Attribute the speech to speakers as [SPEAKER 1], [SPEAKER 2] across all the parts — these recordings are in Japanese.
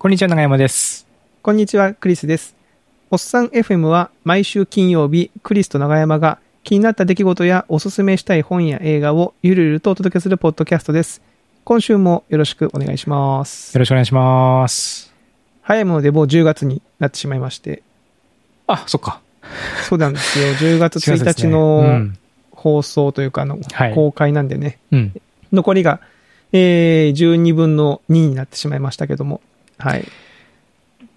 [SPEAKER 1] こんにちは、長山です。
[SPEAKER 2] こんにちは、クリスです。おっさん FM は毎週金曜日、クリスと長山が気になった出来事やおすすめしたい本や映画をゆるゆるとお届けするポッドキャストです。今週もよろしくお願いします
[SPEAKER 1] よ。ろしくお願いします。
[SPEAKER 2] 早いものでもう10月になってしまいまして、
[SPEAKER 1] あ、そっか。
[SPEAKER 2] そうなんですよ。10月1日の
[SPEAKER 1] ん。
[SPEAKER 2] 放送というか、あの、
[SPEAKER 1] はい
[SPEAKER 2] 公開なんでね、
[SPEAKER 1] うん。
[SPEAKER 2] 残りが、えー、12分の2になってしまいましたけども、はい。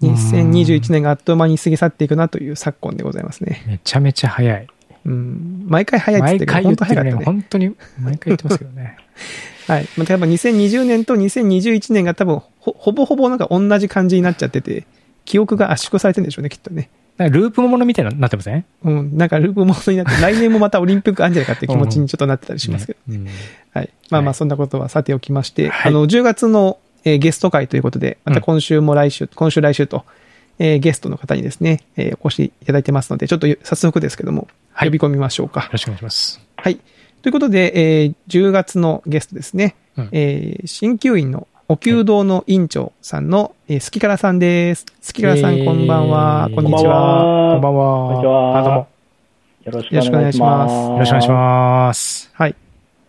[SPEAKER 2] 2021年があっという間に過ぎ去っていくなという昨今でございますね。
[SPEAKER 1] めちゃめちゃ早い。
[SPEAKER 2] うん。毎回早いって言ってるけど。本当早かったね。
[SPEAKER 1] 本当に、毎回言ってますけどね。
[SPEAKER 2] はい。まあ、多分2020年と2021年が多分ほ、ほぼほぼなんか同じ感じになっちゃってて、記憶が圧縮されてるんでしょうね、きっとね。
[SPEAKER 1] なんかループものみたいになってません？
[SPEAKER 2] うん。なんかループモードになって、来年もまたオリンピックあるんじゃないかって気持ちにちょっとなってたりしますけど。
[SPEAKER 1] ねうん
[SPEAKER 2] はい。まあまあ、
[SPEAKER 1] はい
[SPEAKER 2] そんなことはさておきまして、
[SPEAKER 1] はい
[SPEAKER 2] あの、10月の、えーゲスト会ということで、また今週も来週、今週来週と、えーゲストの方にですね、えーお越しいただいてますので、ちょっと早速ですけども、
[SPEAKER 1] はい
[SPEAKER 2] 呼び込みましょうか
[SPEAKER 1] よ。ろしくお願いします。
[SPEAKER 2] はい。ということで、えー10月のゲストですね、
[SPEAKER 1] うん
[SPEAKER 2] えー鍼灸院のお灸堂の院長さんの、えー、スキカラさんです。スキカラさん、
[SPEAKER 1] えー
[SPEAKER 2] こんばんは。こんにち
[SPEAKER 1] こ
[SPEAKER 2] は。
[SPEAKER 1] んばんは。
[SPEAKER 3] こんにちは
[SPEAKER 1] あ、どうも。
[SPEAKER 3] よろしくお願いします。
[SPEAKER 2] よ
[SPEAKER 1] よろしくお願いします。
[SPEAKER 2] はい。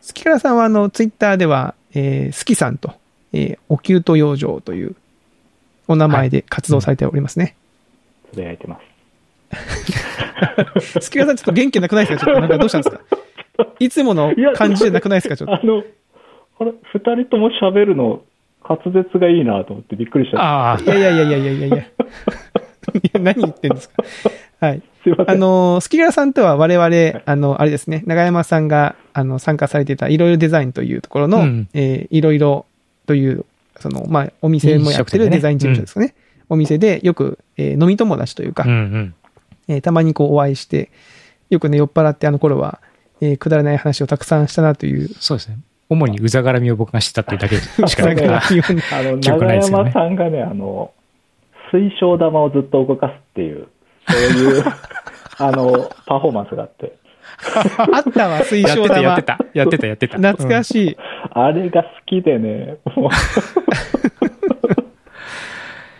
[SPEAKER 2] スキカラさんは、あの、ツイッターでは、えー、スキさんと、えー、お灸と養生というお名前で活動されておりますね。
[SPEAKER 3] つぶやいてます。
[SPEAKER 2] スキカラさん、ちょっと元気なくないですか？ちょっと、なんかどうしたんですか？いつもの感じじゃなくないですか？ちょっと。
[SPEAKER 3] あの、あれ、二人とも喋るの、滑舌がいいなと思ってびっくりしちゃっ
[SPEAKER 1] ああ
[SPEAKER 2] い、やいやいやいやいやいやいや。いや、何言ってんですか？はい。
[SPEAKER 3] た。すいません。
[SPEAKER 2] あの、スキガラさんとは我々、あの、あれですね、長山さんが、あの、参加されていたいろいろデザインというところの、
[SPEAKER 1] うん
[SPEAKER 2] えーいろいろという、その、まあ、お店もやってるデザイン事務所ですかね。お店でよく、えー飲み友達というか、
[SPEAKER 1] うんうん。
[SPEAKER 2] えーたまにこうお会いして、よくね、酔っ払ってあの頃は、えーくだらない話をたくさんしたなという。
[SPEAKER 1] そうですね。主にうざがらみを僕が知ったっていうだけしかないから。記憶
[SPEAKER 3] 長
[SPEAKER 1] ないですよね
[SPEAKER 3] 山さんがね、あの、水晶玉をずっと動かすっていう、そういう、あの、パフォーマンスがあって、
[SPEAKER 2] あったわ、水晶
[SPEAKER 1] やってた、や
[SPEAKER 2] 玉
[SPEAKER 1] って。た。やってた、やってた。
[SPEAKER 2] 懐か
[SPEAKER 1] い。
[SPEAKER 2] しい。
[SPEAKER 3] あれが好きでね、もう、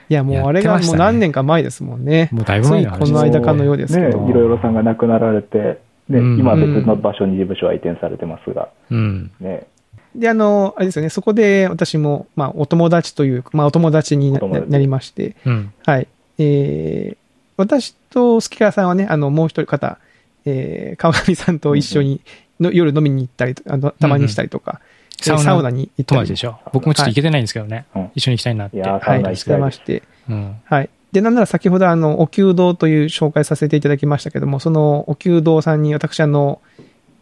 [SPEAKER 2] いや、もうあれがもう何年か前ですもんね。
[SPEAKER 1] もうだいぶ前
[SPEAKER 2] この間かのようですけ
[SPEAKER 3] ね、い
[SPEAKER 2] ど。
[SPEAKER 3] ろいろさんが亡くなられて、ね、
[SPEAKER 1] うん
[SPEAKER 3] 今別の場所に事務所は移転されてますが、
[SPEAKER 1] うん。
[SPEAKER 3] ね、
[SPEAKER 2] で、あの、あれですよね、そこで私も、まあ、お友達という、まあ、お友達になりまして、
[SPEAKER 1] うん。
[SPEAKER 2] はい。えー、私とスキカラさんはね、あの、もう一人方、えー、川上さんと一緒にの、夜飲みに行ったりとあの、たまにしたりとか、で
[SPEAKER 1] サウナ
[SPEAKER 2] サウナに行ったり
[SPEAKER 1] でしょ？僕もちょっと行けてないんですけどね。
[SPEAKER 3] うん
[SPEAKER 1] 一緒に行きたいなって。
[SPEAKER 3] い
[SPEAKER 2] はい、してまして、
[SPEAKER 1] うん。
[SPEAKER 2] はい。で、なんなら先ほどあの、お灸堂という紹介させていただきましたけども、そのお灸堂さんに私あの、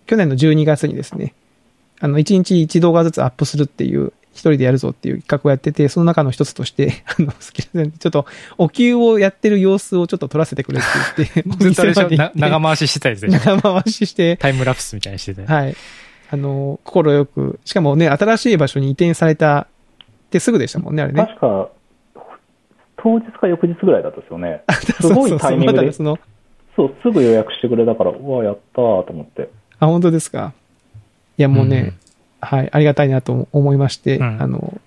[SPEAKER 2] 去年の12月にですね、あの、1日1動画ずつアップするっていう、一人でやるぞっていう企画をやってて、その中の一つとして、あの、好きなちょっと、お灸をやってる様子をちょっと撮らせてくれって言って、
[SPEAKER 1] ずっとあれでしょ？長回ししてたやつでしょ？
[SPEAKER 2] 長回しして、
[SPEAKER 1] タイムラプスみたいにしてて。
[SPEAKER 2] はい。あの、心よく、しかもね、新しい場所に移転されたってすぐでしたもんね、あれね。
[SPEAKER 3] 確か、当日か翌日ぐらいだったですよね。すごいタイミングで
[SPEAKER 2] その、
[SPEAKER 3] そう、すぐ予約してくれたから、うわ、やったーと思って。
[SPEAKER 2] あ、本当ですか？いや、もうね、
[SPEAKER 1] うん
[SPEAKER 2] はい、ありがたいなと思いまして、
[SPEAKER 1] うん。
[SPEAKER 2] あの、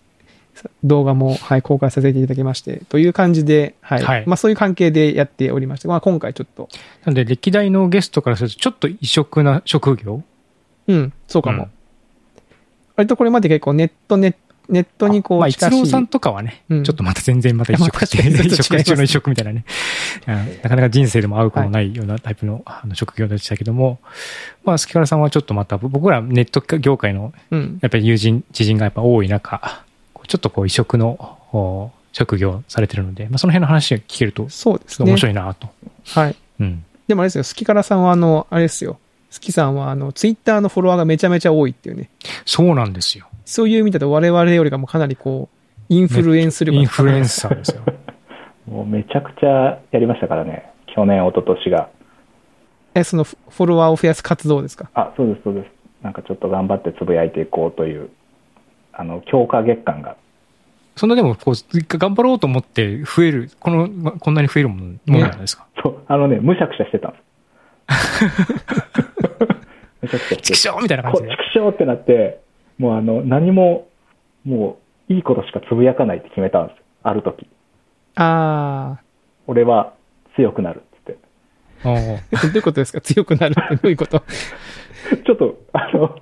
[SPEAKER 2] 動画も、はい、公開させていただきまして、という感じで、はい。
[SPEAKER 1] はい。
[SPEAKER 2] まあ、そういう関係でやっておりまして、まあ、今回ちょっと、
[SPEAKER 1] なんで、歴代のゲストからすると、ちょっと異色な職業？
[SPEAKER 2] うん、そうかも。
[SPEAKER 1] うん。
[SPEAKER 2] 割とこれまで結構ネット、ネネットにこう、
[SPEAKER 1] まあ、一郎さんとかはね、
[SPEAKER 2] うん
[SPEAKER 1] ちょっとまた全然また異色って、
[SPEAKER 2] いやまあ確かに
[SPEAKER 1] 異色中の異色みたいなね。うんなかなか人生でも会うことのないようなタイプの,、あの職業でしたけども、まあ、スキカラさんはちょっとまた、僕らネット業界の
[SPEAKER 2] うん。
[SPEAKER 1] やっぱり友人、知人がやっぱ多い中、ちょっとこう異色のお職業をされてるので、まあ、その辺の話が聞けると、
[SPEAKER 2] そうですね。
[SPEAKER 1] 面白いなと。
[SPEAKER 2] はい。
[SPEAKER 1] うん。
[SPEAKER 2] でもあれですよ、スキカラさんはあの、あれですよ。スキさんはあの、ツイッターのフォロワーがめちゃめちゃ多いっていうね。
[SPEAKER 1] そうなんですよ。
[SPEAKER 2] そういう意味だと我々よりかもかなりこう、インフルエンス力
[SPEAKER 1] インフルエン
[SPEAKER 2] サ
[SPEAKER 1] サーですよ。
[SPEAKER 3] もうめちゃくちゃやりましたからね。去年、一昨年が。
[SPEAKER 2] え、そのフフォロワーを増やす活動ですか？
[SPEAKER 3] あ、そうです、そうです。なんかちょっと頑張ってつぶやいていこうという、あの、強化月間が。
[SPEAKER 1] そんなでも、こう、頑張ろうと思って増える、この、まこんなに増えるもの、ものなんですか？
[SPEAKER 3] そう、あのね、むしゃくしゃしてたんです。むしゃくしゃして
[SPEAKER 1] チクショーみたいな感じで
[SPEAKER 3] ち。くしょうってなって、もうあの、何も、もう、いいことしかつぶやかないって決めたんですよ。ある時。
[SPEAKER 2] あ
[SPEAKER 3] 俺は強くなるって
[SPEAKER 1] おー
[SPEAKER 2] あ、どういうことですか？強くなるってどういうこと？
[SPEAKER 3] ちょっと、あの、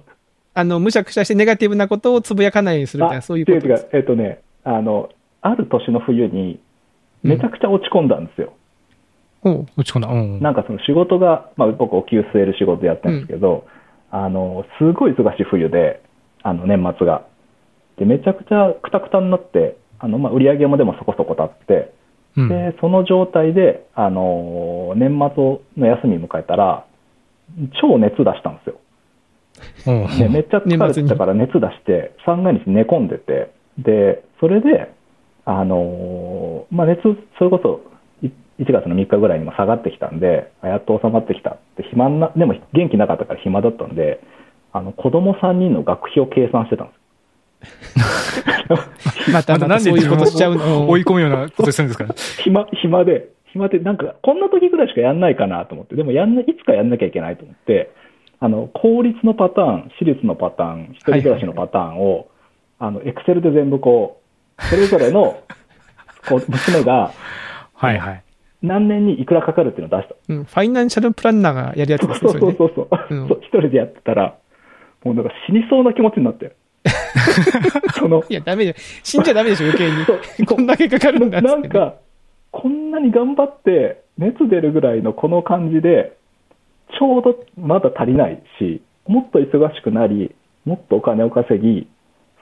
[SPEAKER 2] あの、むしゃくしゃしてネガティブなことをつぶやかないようにするみたいな、そういうこと？です。
[SPEAKER 3] えっ、とね、あの、ある年の冬に、めちゃくちゃ落ち込んだんですよ。
[SPEAKER 2] おう
[SPEAKER 1] 落ち込んだ。うん。
[SPEAKER 3] なんかその仕事が、まあ僕お給据える仕事やってるんですけど、あの、すごい忙しい冬で、あの年末が。で、めちゃくちゃくたくたになって、あの、まあ売り上げもでもそこそこ立って、
[SPEAKER 1] うん
[SPEAKER 3] で、その状態で、あの、年末の休み迎えたら、超熱出したんですよ。
[SPEAKER 1] おー
[SPEAKER 3] で、めっちゃ疲れてたから熱出して、三が日寝込んでて、で、それで、あのーまあ、熱、それこそ、い1月の3日ぐらいにも下がってきたんで、あやっと収まってきたって、暇な、でも元気なかったから暇だったんで、あの、子供3人の学費を計算してたんです。
[SPEAKER 2] また、またそういうことしちゃうの。
[SPEAKER 1] 追い込むようなことするんですか？ね。
[SPEAKER 3] 暇、暇で、暇で、なんか、こんな時ぐらいしかやんないかなと思って、でもやんな、いつかやんなきゃいけないと思って、あの、公立のパターン、私立のパターン、一人暮らしのパターンを、あの、エクセルで全部こう、それぞれの、こう、娘が
[SPEAKER 1] はいはい。
[SPEAKER 3] 何年にいくらかかるっていうのを出した。
[SPEAKER 2] うん、ファイナンシャルプランナーがやるやつですね、
[SPEAKER 3] そう
[SPEAKER 2] それね。
[SPEAKER 3] そうそうそう。
[SPEAKER 2] うん
[SPEAKER 3] そう一人でやってたら、もうなんか死にそうな気持ちになって。その、
[SPEAKER 2] いや、ダメじ。死んじゃダメでしょ、余計に。こんだけかかるんだっつってね
[SPEAKER 3] なんか、こんなに頑張って、熱出るぐらいのこの感じで、ちょうどまだ足りないし、もっと忙しくなり、もっとお金を稼ぎ、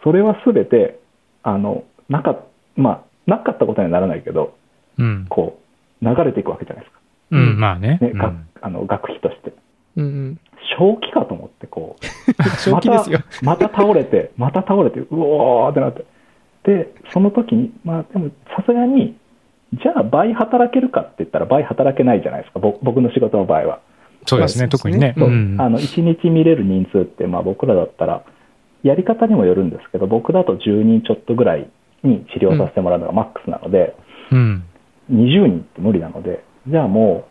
[SPEAKER 3] それはすべて、あの、なか、まあ、なかったことにはならないけど、
[SPEAKER 1] うん。
[SPEAKER 3] こう、流れていくわけじゃないですか。
[SPEAKER 1] うん、まあね。
[SPEAKER 3] ね、が
[SPEAKER 1] うん
[SPEAKER 3] あの学費として。
[SPEAKER 2] うんうん。
[SPEAKER 3] 正気かと思って、こう、
[SPEAKER 2] 正気ですよ。
[SPEAKER 3] またまた倒れて、また倒れて、うおーってなって。で、その時に、まあでもさすがに、じゃあ倍働けるかって言ったら倍働けないじゃないですか、ぼ僕の仕事の場合は。
[SPEAKER 1] そうですね、
[SPEAKER 2] まあ
[SPEAKER 1] 特にね。
[SPEAKER 3] そう
[SPEAKER 1] うん
[SPEAKER 3] あの1日見れる人数って、まあ、僕らだったら、やり方にもよるんですけど、僕だと10人ちょっとぐらいに治療させてもらうのがマックスなので、
[SPEAKER 1] うん。
[SPEAKER 3] 20人って無理なので、じゃあも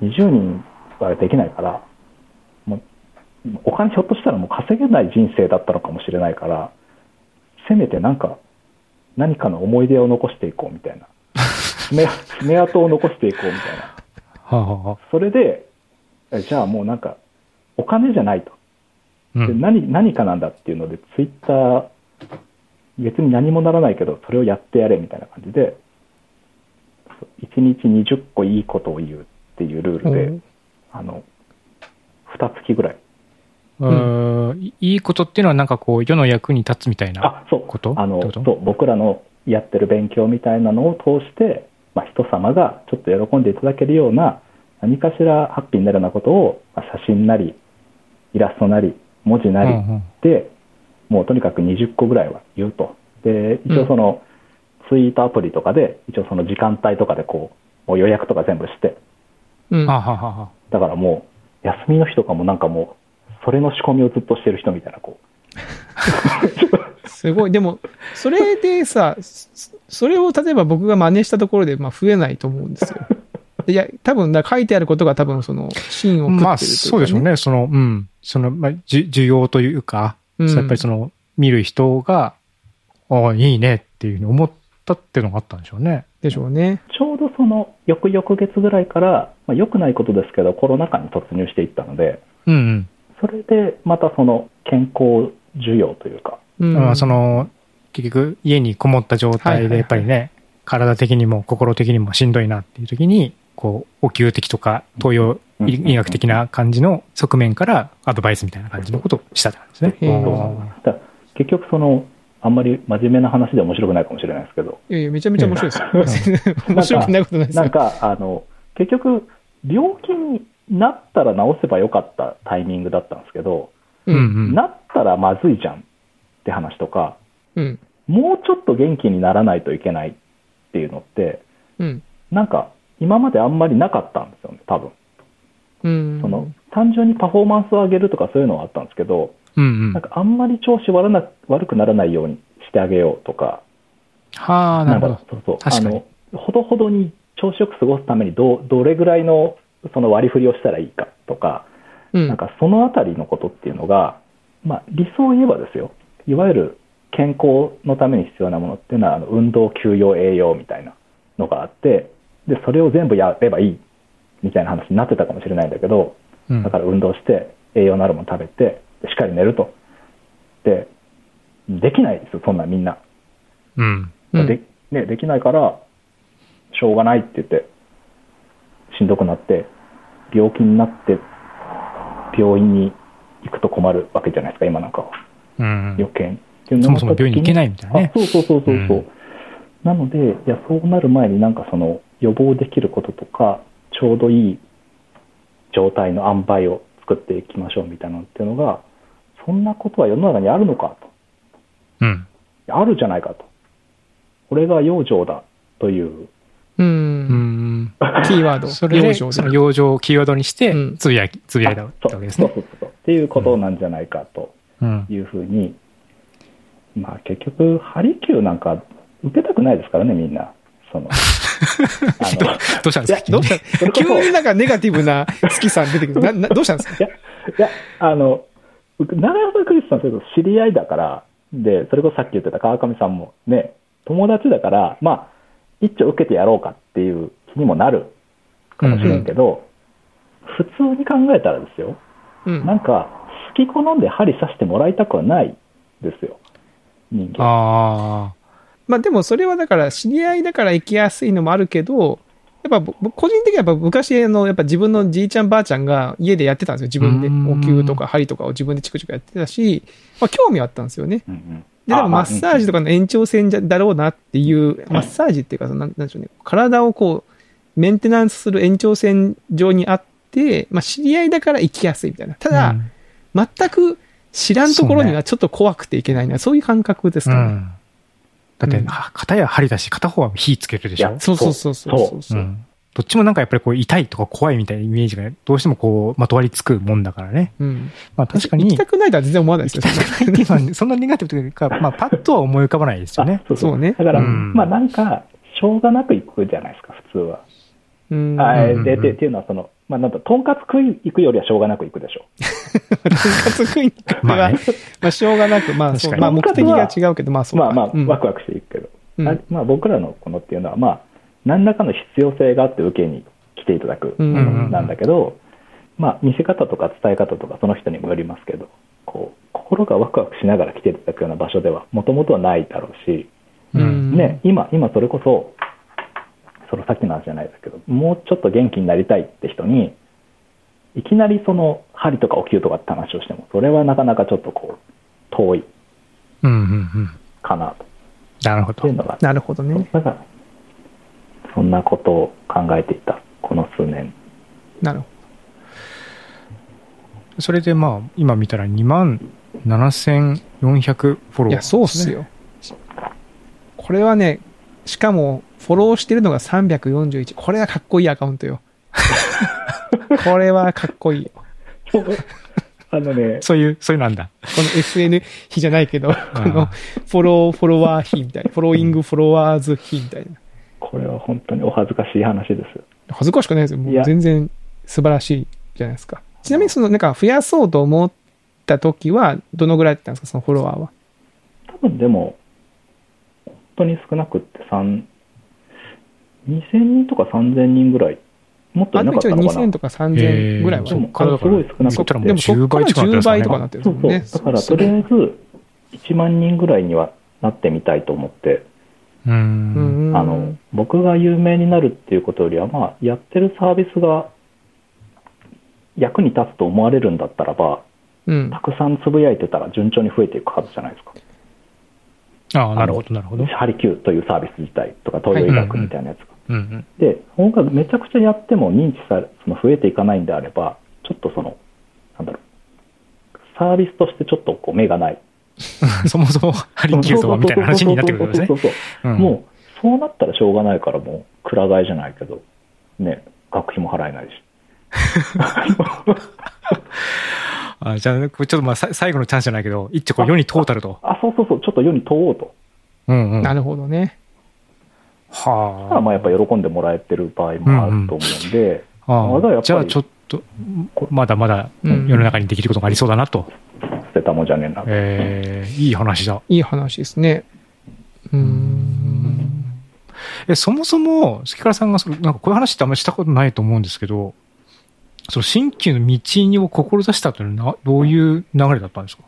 [SPEAKER 3] う20人はできないから、お金ひょっとしたらもう稼げない人生だったのかもしれないから、せめてなんか何かの思い出を残していこうみたいな。爪爪痕を残していこうみたいな。それで、えじゃあもうなんか、お金じゃないと。で
[SPEAKER 1] うん。
[SPEAKER 3] 何何かなんだっていうので、ツイッター、別に何もならないけど、それをやってやれみたいな感じで、1日20個いいことを言うっていうルールで、あの、2月ぐらい。
[SPEAKER 1] うーんいいことっていうのはなんかこう、世の役に立つみたいな
[SPEAKER 3] あ、そう。
[SPEAKER 1] こと？
[SPEAKER 3] あのそう、僕らのやってる勉強みたいなのを通して、まあ、人様がちょっと喜んでいただけるような、何かしらハッピーになるようなことを、まあ、写真なり、イラストなり、文字なり
[SPEAKER 1] うんうん。
[SPEAKER 3] で、もうとにかく20個ぐらいは言うと。で、一応その、ツイートアプリとかで、一応その時間帯とかでこう、もう予約とか全部して、
[SPEAKER 2] うん。
[SPEAKER 3] だからもう、休みの日とかもなんかもう、それの仕込みをずっとしてる人みたいな、こう。
[SPEAKER 2] すごい。でも、それでさ、そそれを例えば僕が真似したところで、まあ増えないと思うんですよ。いや、多分、書いてあることが多分その、芯を食ってるというか、
[SPEAKER 1] まあ、そうでしょう。ね。その、うん。その、まあ、じ需要というか、
[SPEAKER 2] うん
[SPEAKER 1] やっぱりその、見る人が、ああ、いいねっていうふうに思ったっていうのがあったんでしょうね。
[SPEAKER 2] でしょうね。
[SPEAKER 3] ちょうどその翌々月ぐらいから、まあ、良くないことですけど、コロナ禍に突入していったので、
[SPEAKER 1] うんうん。
[SPEAKER 3] それでまたその健康需要というか、
[SPEAKER 2] うん。
[SPEAKER 1] まあ、その、結局、家にこもった状態で、やっぱりね、体的にも心的にもしんどいなっていう時に、こう、お給的とか、東洋
[SPEAKER 3] うん
[SPEAKER 1] 医医学的な感じの側面からアドバイスみたいな感じのことをしたって感じですね。
[SPEAKER 3] 結局その、あんまり真面目な話で面白くないかもしれないですけど、
[SPEAKER 2] いやいや、めちゃめちゃ面白いです よ。面白くないことないですよ。
[SPEAKER 3] なんか、あの、結局、病気になったら治せばよかったタイミングだったんですけど、
[SPEAKER 1] うんうん。
[SPEAKER 3] なったらまずいじゃんって話とか、
[SPEAKER 2] うん。
[SPEAKER 3] もうちょっと元気にならないといけないっていうのって、
[SPEAKER 2] うん。
[SPEAKER 3] なんか、今まであんまりなかったんですよね、多分。
[SPEAKER 2] うん。
[SPEAKER 3] その、単純にパフォーマンスを上げるとかそういうのはあったんですけど、
[SPEAKER 1] うんうん。
[SPEAKER 3] なんかあんまり調子悪な悪くならないようにしてあげようとか、
[SPEAKER 1] はあ、なるほど
[SPEAKER 3] あの、ほどほどに調子よく過ごすためにどうどれぐらいのその割り振りをしたらいいかとか、
[SPEAKER 2] うん。
[SPEAKER 3] なんかそのあたりのことっていうのが、まあ理想を言えばですよ、いわゆる健康のために必要なものっていうのは、あの運動、休養、栄養みたいなのがあって、で、それを全部やればいいみたいな話になってたかもしれないんだけど、
[SPEAKER 1] うん
[SPEAKER 3] だから運動して、栄養のあるもの食べて、でしっかり寝ると。で、できないですよ、そんなんみんな。
[SPEAKER 1] うん。
[SPEAKER 2] うん
[SPEAKER 3] でね、できないから、しょうがないって言って、しんどくなって、病気になって、病院に行くと困るわけじゃないですか、今なんかは。
[SPEAKER 1] うん。
[SPEAKER 3] 余計に。っていう
[SPEAKER 1] そもそも病院に行けないみたいなね
[SPEAKER 3] あそうそうそうそうそう。
[SPEAKER 1] うん
[SPEAKER 3] なので、いや、そうなる前になんかその予防できることとか、ちょうどいい状態の塩梅を作っていきましょうみたいなのっていうのが、そんなことは世の中にあるのかと。
[SPEAKER 1] うん。
[SPEAKER 3] あるじゃないかと。これが養生だという。
[SPEAKER 2] う。
[SPEAKER 1] うんん。
[SPEAKER 2] キーワード。
[SPEAKER 1] それで、その養生をキーワードにして
[SPEAKER 2] うん、
[SPEAKER 1] つぶやき、つぶやいたわけですね。
[SPEAKER 3] そうそうそう。っていうことなんじゃないかと
[SPEAKER 1] うん。
[SPEAKER 3] いうふうに、まあ結局、ハリキューなんか受けたくないですからね、みんな。その、
[SPEAKER 1] どうしたんですか？
[SPEAKER 2] 急になんかネガティブな好きさん出てくる。な、な、どうしたんですか？
[SPEAKER 3] いや、いや、あの、長山さん、クリスさん、知り合いだから、で、それこそさっき言ってた川上さんもね、友達だから、まあ、一丁受けてやろうかっていう気にもなるかもしれんけど、普通に考えたらですよ、
[SPEAKER 2] うん。
[SPEAKER 3] なんか、好き好んで針刺してもらいたくはないですよ、人間。
[SPEAKER 1] あ
[SPEAKER 2] まあでもそれはだから知り合いだから行きやすいのもあるけど、やっぱ僕個人的にはやっぱ昔あの、やっぱ自分のじいちゃんばあちゃんが家でやってたんですよ。自分で。
[SPEAKER 1] うん
[SPEAKER 2] お灸とか針とかを自分でチクチクやってたし、まあ興味はあったんですよね。
[SPEAKER 3] うんうん
[SPEAKER 2] で、でもマッサージと
[SPEAKER 3] か、
[SPEAKER 2] かの延長線じゃだろうなっていう、マッサージっていうか、なんでしょうね。体をこう、メンテナンスする延長線上にあって、まあ知り合いだから行きやすいみたいな。た
[SPEAKER 1] あ。
[SPEAKER 2] だ、
[SPEAKER 1] うん
[SPEAKER 2] 全く知らんところにはちょっと怖くていけないな。そういう感覚ですからね。
[SPEAKER 1] うん。だって
[SPEAKER 2] うん、
[SPEAKER 1] は片や針だし、片方は火つけるでしょ？
[SPEAKER 2] そうそうそうそうそうそうう。
[SPEAKER 1] ん。どっちもなんかやっぱりこう痛いとか怖いみたいなイメージがどうしてもこうまとわりつくもんだからね。
[SPEAKER 2] うん。
[SPEAKER 1] まあ確かに。
[SPEAKER 2] 行きたくないとは全然思わないですよ。
[SPEAKER 1] っていうのは そんなネガティブというか、まあパッとは思い浮かばないですよね
[SPEAKER 3] あ。そうそう
[SPEAKER 2] そうね
[SPEAKER 3] だから、
[SPEAKER 1] うん
[SPEAKER 3] まあなんか、しょうがなく行くじゃないですか、普通は。
[SPEAKER 2] うん。
[SPEAKER 3] あ
[SPEAKER 1] うんうんうん
[SPEAKER 3] ででっていうのはその、まあ、なんだとんかつ食い行くよりはしょうがなく行くでしょ。
[SPEAKER 2] とんかつ食いに行くは、
[SPEAKER 1] まあね
[SPEAKER 2] まあ、しょうがなく、まあ、そう、
[SPEAKER 1] 確かに
[SPEAKER 2] まあ、目的が違うけど、まあ、そうか。
[SPEAKER 3] まあまあ、
[SPEAKER 2] うん
[SPEAKER 3] ワクワクしていくけど、
[SPEAKER 2] うん
[SPEAKER 3] あまあ、僕らのこのっていうのは、まあ、何らかの必要性があって受けに来ていただく
[SPEAKER 2] うん
[SPEAKER 3] ものなんだけど、まあ、見せ方とか伝え方とかその人にもよりますけどこう心がワクワクしながら来ていただくような場所ではもともとはないだろうし、
[SPEAKER 2] うん。
[SPEAKER 3] ね、今今それこそそのさっきの話じゃないですけどもうちょっと元気になりたいって人にいきなりその針とかお灸とかって話をしてもそれはなかなかちょっとこう遠い
[SPEAKER 1] うんうんうん。
[SPEAKER 3] かなと
[SPEAKER 1] なるほど
[SPEAKER 3] っていう。のが
[SPEAKER 2] なるほどね。
[SPEAKER 3] だからそんなことを考えていたこの数年
[SPEAKER 2] なるほ
[SPEAKER 1] それでまあ、今見たら2万7400フォ
[SPEAKER 2] ど。
[SPEAKER 1] ロー、
[SPEAKER 2] いや、そうっす。よ。これはね、しかも、フォローしてるのが341。これはかっこいいアカウントよ。これはかっこいいよ。
[SPEAKER 3] あのね
[SPEAKER 1] そういう、そういうのなんだ。
[SPEAKER 2] この SN 比じゃないけど、このフォロー、フォロワー比みたいな。フォローイングフォロワーズ比みたいな。
[SPEAKER 3] これは本当にお恥ずかしい話です
[SPEAKER 2] 恥ずかしくないですよ。も
[SPEAKER 3] いうや
[SPEAKER 2] 全然素晴らしいじゃないですか。ちなみにその、なんか増やそうと思った時は、どのぐらいだったんですか、そのフォロワーは？
[SPEAKER 3] 多分でも本当に少なくって3 2000人とか3000人ぐらいもっと
[SPEAKER 2] あ、
[SPEAKER 3] いなかったのかな
[SPEAKER 2] ？2000とか3000ぐらいは。
[SPEAKER 3] でもすごい少なく
[SPEAKER 1] そったらもう
[SPEAKER 2] でもそっ
[SPEAKER 1] 10
[SPEAKER 2] から
[SPEAKER 1] 倍近くなって
[SPEAKER 2] 10倍とか
[SPEAKER 1] ますね
[SPEAKER 2] なってるん
[SPEAKER 3] そうそう。だからとりあえず1万人ぐらいにはなってみたいと思って
[SPEAKER 1] う。
[SPEAKER 2] うんん
[SPEAKER 3] あの、僕が有名になるっていうことよりは、まあ、やってるサービスが役に立つと思われるんだったらば、
[SPEAKER 2] うん
[SPEAKER 3] た。くさんつぶやいてたら順調に増えていくはずじゃないですか。
[SPEAKER 1] ああ、なるほど、なるほど。
[SPEAKER 3] ハリキューというサービス自体とか、東洋医学みたいなやつが。
[SPEAKER 1] うんうん。
[SPEAKER 3] で、そのがめちゃくちゃやっても認知され、その増えていかないんであれば、ちょっとその、なんだろう、サービスとしてちょっとこう目がない。
[SPEAKER 1] そもそもハリキューとはみたいな話になってくるんですね
[SPEAKER 3] そう。そうそうそう
[SPEAKER 1] うん
[SPEAKER 3] もう、そうなったらしょうがないから、もう、くら替えじゃないけど、ね、学費も払えないし。
[SPEAKER 1] あじゃあ、これちょっとまあ、さ最後のチャンスじゃないけど、一丁こう世にトータルと。
[SPEAKER 3] あ、そうそうそう、ちょっと世に問おうと。
[SPEAKER 1] うんうん。
[SPEAKER 2] なるほどね。
[SPEAKER 1] は
[SPEAKER 3] まあ、まあやっぱ喜んでもらえてる場合もあると思うんで、
[SPEAKER 1] あ。
[SPEAKER 3] まだやっぱり
[SPEAKER 1] じゃあちょっと、まだまだ
[SPEAKER 2] うん
[SPEAKER 1] 世の中にできることがありそうだなと。
[SPEAKER 3] 捨てたもんじゃねえな。
[SPEAKER 1] えー、いい話だ。
[SPEAKER 2] いい話ですね。うーん。
[SPEAKER 1] え、そもそも、関原さんがその、なんかこういう話ってあんまりしたことないと思うんですけど、その新旧の道を志したというのはな、どういう流れだったんですか？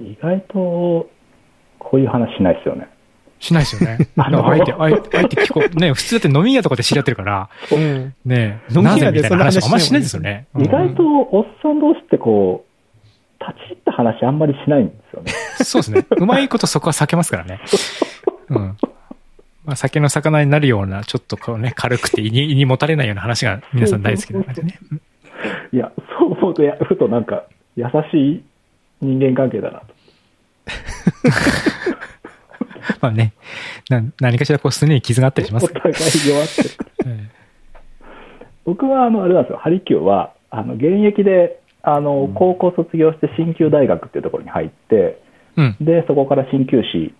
[SPEAKER 3] 意外と、こういう話しないですよね。
[SPEAKER 1] しないですよね。
[SPEAKER 3] あの
[SPEAKER 1] あえて、あえて、あえて聞こう。ね、普通だって飲み屋とかで知り合ってるから、
[SPEAKER 2] うん。
[SPEAKER 1] ね、
[SPEAKER 2] 飲み屋
[SPEAKER 1] みたいな話あんまりしないですよね。
[SPEAKER 3] 意外と、おっさん同士ってこう、立ち入った話あんまりしないんですよね。
[SPEAKER 1] うんそうですね。うまいことそこは避けますからね。うん。まあ、酒の魚になるような、ちょっとこうね、軽くて胃に胃にもたれないような話が皆さん大好きな感じでね。うん
[SPEAKER 3] いや、そう思うとや、ふとなんか、優しい人間関係だなと。
[SPEAKER 1] まあね、な何かしらこう、すねに傷があったりします
[SPEAKER 3] お互い弱ってる。
[SPEAKER 1] え
[SPEAKER 3] 僕は、あの、あれなんですよ、ハリキューは、あの、現役で、あの、高校卒業して鍼灸大学っていうところに入って、
[SPEAKER 1] えうん。
[SPEAKER 3] で、そこから鍼灸師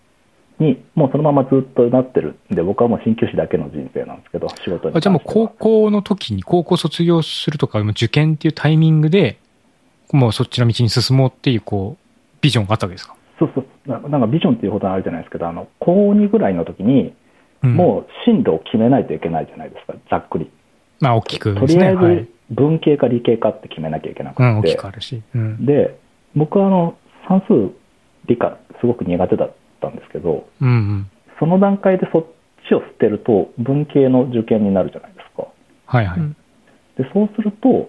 [SPEAKER 3] に、もうそのままずっとなってるんで、僕はもう鍼灸師だけの人生なんですけど、仕事に
[SPEAKER 1] じゃあもう高校の時に高校卒業するとか、受験っていうタイミングで、もうそっちの道に進もうっていう、こう、ビジョンがあったわけですか？
[SPEAKER 3] そうそう。ななんかビジョンっていうことはあるじゃないですけど、あの、高2ぐらいの時に、
[SPEAKER 1] うん。
[SPEAKER 3] もう進路を決めないといけないじゃないですか、ざっくり。
[SPEAKER 1] まあ、大きく
[SPEAKER 3] と
[SPEAKER 1] ですね。
[SPEAKER 3] りあえず
[SPEAKER 1] はい。
[SPEAKER 3] 文系か理系かって決めなきゃいけなく
[SPEAKER 1] うん、大
[SPEAKER 3] て、
[SPEAKER 1] きくあるし。うん。
[SPEAKER 3] で、僕はあの、算数、理科、すごく苦手だったんですけど、
[SPEAKER 1] うんうん。
[SPEAKER 3] その段階でそっちを捨てると、文系の受験になるじゃないですか。
[SPEAKER 1] はいはい。
[SPEAKER 2] うん
[SPEAKER 3] で、そうすると、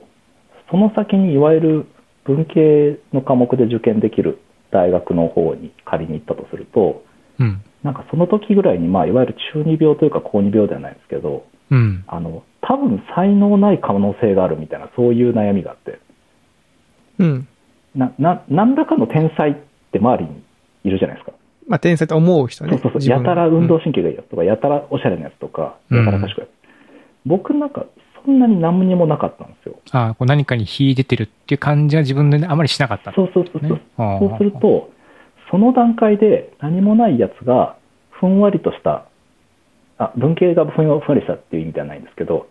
[SPEAKER 3] その先にいわゆる文系の科目で受験できる大学の方に仮に行ったとすると、
[SPEAKER 1] うん。
[SPEAKER 3] なんかその時ぐらいに、まあ、いわゆる中二病というか高二病ではないですけど、
[SPEAKER 1] うん。
[SPEAKER 3] あの、多分才能ない可能性があるみたいな、そういう悩みがあって、
[SPEAKER 2] うん。
[SPEAKER 3] な、な、何らかの天才って周りにいるじゃないですか。
[SPEAKER 2] まあ、天才と思う人ね。
[SPEAKER 3] そうそうそう。やたら運動神経がいいやつとか、やたらおしゃれなやつとか、
[SPEAKER 1] うん
[SPEAKER 3] やたら賢いやつ。僕なんか、そんなに何にもなかったんですよ。
[SPEAKER 1] ああ、こう何かに秀でてるっていう感じが自分であまりしなかった。
[SPEAKER 3] そうそうそうそう。そうすると、その段階で何もないやつが、ふんわりとした、あ、文系がふんわりしたっていう意味ではないんですけど、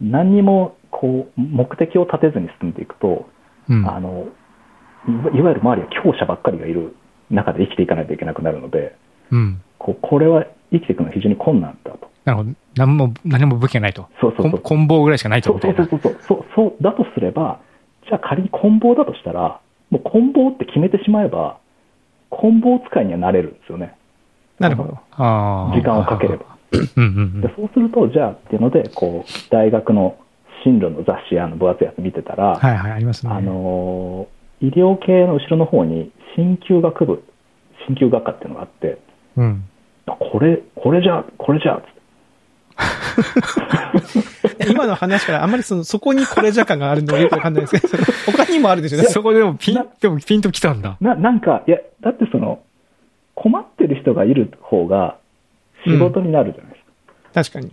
[SPEAKER 3] 何にも、こう、目的を立てずに進んでいくと、
[SPEAKER 1] うん。
[SPEAKER 3] あの、いわいわゆる周りは強者ばっかりがいる中で生きていかないといけなくなるので、
[SPEAKER 1] うん。
[SPEAKER 3] こうこれは生きていくのは非常に困難だと。
[SPEAKER 1] なるほど。何も、何も武器がないと。
[SPEAKER 3] そうそうそう
[SPEAKER 1] こん棍棒ぐらいしかないと
[SPEAKER 3] そう
[SPEAKER 1] みたいうな。
[SPEAKER 3] そそうそうそうそうだとすれば、じゃあ仮に棍棒だとしたら、もう棍棒って決めてしまえば、棍棒使いにはなれるんですよね。
[SPEAKER 2] なるほど。
[SPEAKER 1] ああ。
[SPEAKER 3] 時間をかければ。
[SPEAKER 1] うんうんうん
[SPEAKER 3] で。そうすると、じゃあっていうので、こう、大学の進路の雑誌、あの分厚いやつ見てたら、
[SPEAKER 1] はいはい、ありますね。
[SPEAKER 3] あのー医療系の後ろの方に、鍼灸学部、鍼灸学科っていうのがあって、
[SPEAKER 1] うん。
[SPEAKER 3] あこれ、これじゃ、これじゃ、つって
[SPEAKER 2] 今の話からあんまりその、そこにこれじゃ感があるのがよくわかんないですけど、他にもあるでしょ？うね。
[SPEAKER 1] そこでもピン
[SPEAKER 3] な、
[SPEAKER 1] でもピンときたんだ。
[SPEAKER 3] ななんか、いや、だってその、困ってる人がいる方が仕事になるじゃないですか。
[SPEAKER 2] 確かに。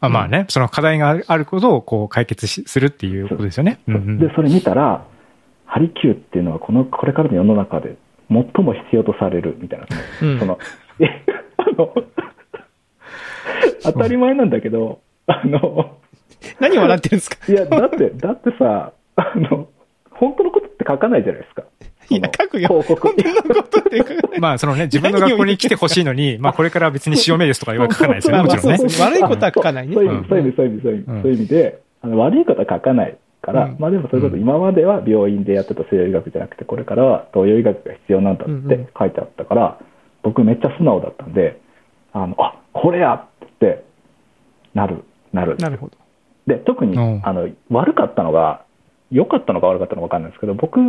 [SPEAKER 1] あまあね、その課題があることをこう解決しするっていうことですよね。うんうん
[SPEAKER 3] で、それ見たら、ハリキューっていうのはこの、これからの世の中で最も必要とされるみたいな、
[SPEAKER 2] うん。
[SPEAKER 3] その え、あの、当たり前なんだけど、あの、
[SPEAKER 2] 何笑ってるんですか？
[SPEAKER 3] いや、だって、だってさ、あの、本当のことって書かないじゃないですか。
[SPEAKER 2] いや、書くよ。
[SPEAKER 3] 広告。
[SPEAKER 2] 本当のことって書かない。
[SPEAKER 1] まあそのね、自分の学校に来てほしいのに、まあこれからは別に潮目ですとか言わ書かないですよね、もちろんね
[SPEAKER 2] 悪いことは書かないね。
[SPEAKER 3] そういう意味、そう。いう意味、そういう意味、そう。いう意味で、あの悪いことは書かないから、
[SPEAKER 2] うん
[SPEAKER 3] まあでもそういうこと、今までは病院でやってた西洋医学じゃなくて、これからは東洋医学が必要なんだって書いてあったから、僕めっちゃ素直だったんで、あの、あ、これやってなる、なる。
[SPEAKER 2] なるほど。
[SPEAKER 3] で、特に、
[SPEAKER 1] うん
[SPEAKER 3] あの、悪かったのが、良かったのか悪かったのか分かんないですけど、僕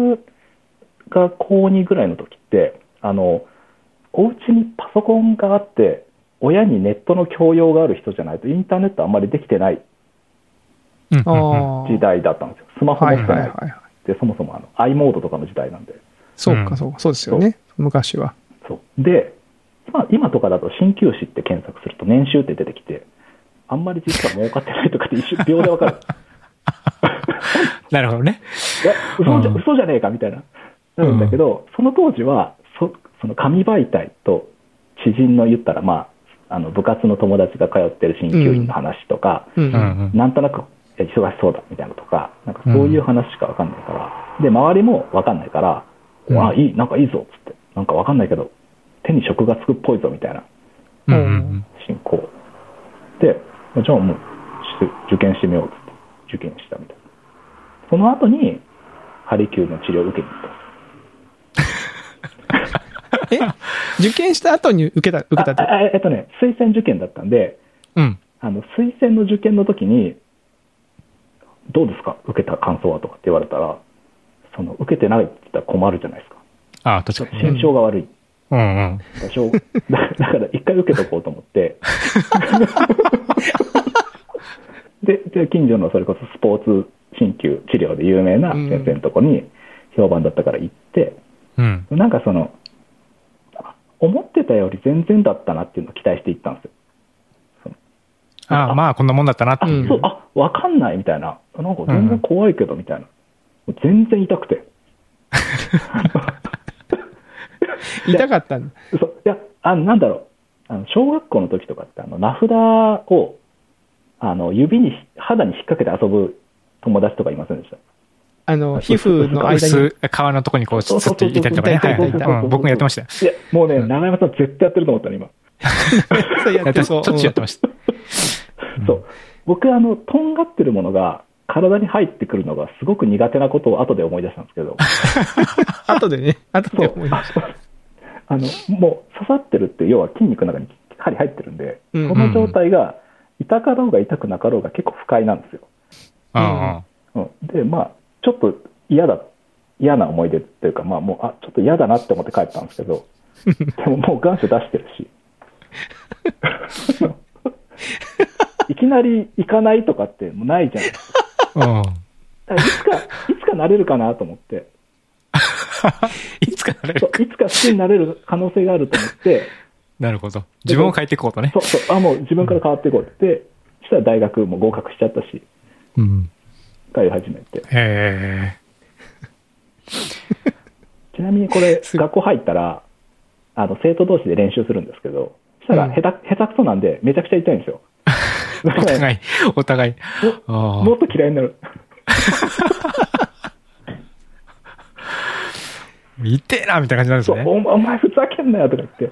[SPEAKER 3] が高2ぐらいの時って、あの、お家にパソコンがあって、親にネットの教養がある人じゃないと、インターネットあんまりできてない。時代だったんですよ。スマホ
[SPEAKER 2] はい
[SPEAKER 3] 持ってない。
[SPEAKER 2] はいはいはい。
[SPEAKER 3] で、そもそもあの、i モードとかの時代なんで。
[SPEAKER 1] うん
[SPEAKER 2] そうか、そうか、そうですよね。昔は。
[SPEAKER 3] そう。で、今、今とかだと鍼灸師って検索すると年収って出てきて、あんまり実は儲かってないとかって一瞬秒でわかる。
[SPEAKER 1] なるほどね。
[SPEAKER 3] いや、嘘じゃ、
[SPEAKER 1] うん
[SPEAKER 3] 嘘じゃねえかみたいな。なるんだけど、その当時は、そその紙媒体と知人の言ったら、まあ、あの、部活の友達が通ってる鍼灸院の話とか、
[SPEAKER 2] うん
[SPEAKER 1] うんうん。
[SPEAKER 3] なんとなく忙しそうだみたいなのとか、なんかそういう話しかわかんないから、で、周りもわかんないから、
[SPEAKER 1] うん
[SPEAKER 3] あ、いい、なんかいいぞ、つって。なんかわかんないけど、手に職がつくっぽいぞ、みたいな
[SPEAKER 1] うんうん
[SPEAKER 3] 進行。で、じゃあもう、し受験してみよう、つって。受験したみたいな。その後に、ハリキューの治療を受けに行ったんです
[SPEAKER 2] え？受験した後に受けた、受けたって
[SPEAKER 3] えっとね、推薦受験だったんで、
[SPEAKER 1] うん。
[SPEAKER 3] あの推薦の受験の時に、どうですか、受けた感想はとかって言われたら、その受けてないって言ったら困るじゃないですか、
[SPEAKER 1] ああ、確かにね。
[SPEAKER 3] 心象が悪い、
[SPEAKER 1] うんうん。
[SPEAKER 3] 多少だだから一回受けとこうと思って、でで近所のそれこそスポーツ鍼灸治療で有名な先生のとこに評判だったから行って、
[SPEAKER 1] うん。
[SPEAKER 3] なんかその、思ってたより全然だったなっていうのを期待していったんですよ。
[SPEAKER 1] ああ、まあ、こんなもんだったなって
[SPEAKER 3] あ、
[SPEAKER 1] いう。
[SPEAKER 3] そう、あ、わかんないみたいな。なんか全然怖いけどみたいな。もう全然痛くて。
[SPEAKER 2] 痛かったんだ。
[SPEAKER 3] そういや、あの、なんだろう。あの小学校の時とかって、あの、名札を、あの、指に、肌に引っ掛けて遊ぶ友達とかいませんでした？
[SPEAKER 2] あの、皮膚の間に。
[SPEAKER 1] 薄い皮のとこにこう、つつっていたりとかね。はい僕もやってましたよ。
[SPEAKER 3] いや、もうね、
[SPEAKER 1] うん
[SPEAKER 3] 長山さん絶対やってると思ったの、今。
[SPEAKER 2] そうや
[SPEAKER 1] やってて
[SPEAKER 2] っそう。
[SPEAKER 1] しょっちゅうやってました。
[SPEAKER 3] そう。僕、あの、とんがってるものが、体に入ってくるのがすごく苦手なことを後で思い出したんですけど、
[SPEAKER 2] う ん後でね、後で思い出した。
[SPEAKER 3] あの、もう刺さってるって、要は筋肉の中に針入ってるんで、
[SPEAKER 2] うん
[SPEAKER 3] その状態が痛かろうが痛くなかろうが結構不快なんですよ。
[SPEAKER 1] うんうん。
[SPEAKER 3] うん、で、まあ、ちょっと嫌だ、嫌な思い出っていうか、まあもう、あ、ちょっと嫌だなって思って帰ったんですけど、でももう願書出してるし、いきなり行かないとかってもうないじゃないですか。
[SPEAKER 1] うん。
[SPEAKER 3] だからいつか、いつかなれるかなと思って、
[SPEAKER 1] いつかなれるか。
[SPEAKER 3] そういつか好きになれる可能性があると思って、
[SPEAKER 1] なるほど。自分を変えていこうとね
[SPEAKER 3] そ。うそう、あ、もう自分から変わっていこうって、そしたら大学も合格しちゃったし、
[SPEAKER 1] うん。
[SPEAKER 3] 通い始めて。
[SPEAKER 1] へ
[SPEAKER 3] ちなみにこれ、
[SPEAKER 2] す
[SPEAKER 3] 学校入ったら、あの、生徒同士で練習するんですけど、そしたら
[SPEAKER 2] うん
[SPEAKER 3] 下手、下手くそなんで、めちゃくちゃ痛いんですよ。
[SPEAKER 1] え。お互い、お互い。あ
[SPEAKER 3] もっと嫌いになる。
[SPEAKER 1] あ。痛えなみたいな感じなんですね。
[SPEAKER 3] おお前ふざけんなよとか言って。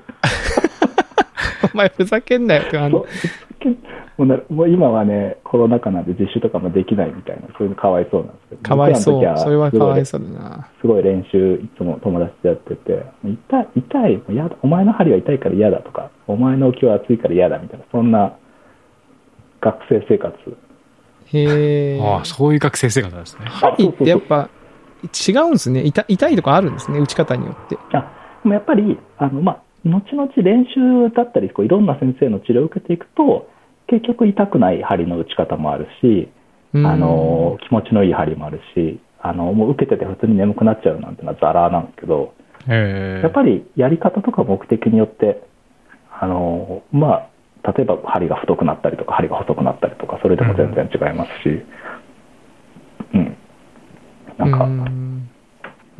[SPEAKER 2] お前ふざけんなよって、あ
[SPEAKER 3] そう
[SPEAKER 2] の、
[SPEAKER 3] ふざけんもうなもう今はね、コロナ禍なんで実習とかもできないみたいな、そういうのかわいそうなんですけど。
[SPEAKER 2] かわいそう。それはかわい
[SPEAKER 3] す
[SPEAKER 2] そうだな。
[SPEAKER 3] ごい練習、いつも友達とやってて、痛い、痛い、もう嫌だ、お前の針は痛いから嫌だとか、お前の浮きは熱いから嫌だみたいな、そんな学生生活。
[SPEAKER 2] へえ。
[SPEAKER 1] ああ、そういう学生生活なんですね。
[SPEAKER 2] 針ってやっぱ違うんですね。痛痛いとかあるんですね、打ち方によって。
[SPEAKER 3] あでもやっぱり、あのまあ、後々練習だったりこう、いろんな先生の治療を受けていくと、結局痛くない針の打ち方もあるし、
[SPEAKER 2] うん
[SPEAKER 3] あの気持ちのいい針もあるし、あのもう受けてて普通に眠くなっちゃうなんてのはザラなんですけど。やっぱりやり方とか目的によって、あのまあ、例えば針が太くなったりとか、針が細くなったりとか、それでも全然違いますし、うん、なんか、
[SPEAKER 2] うん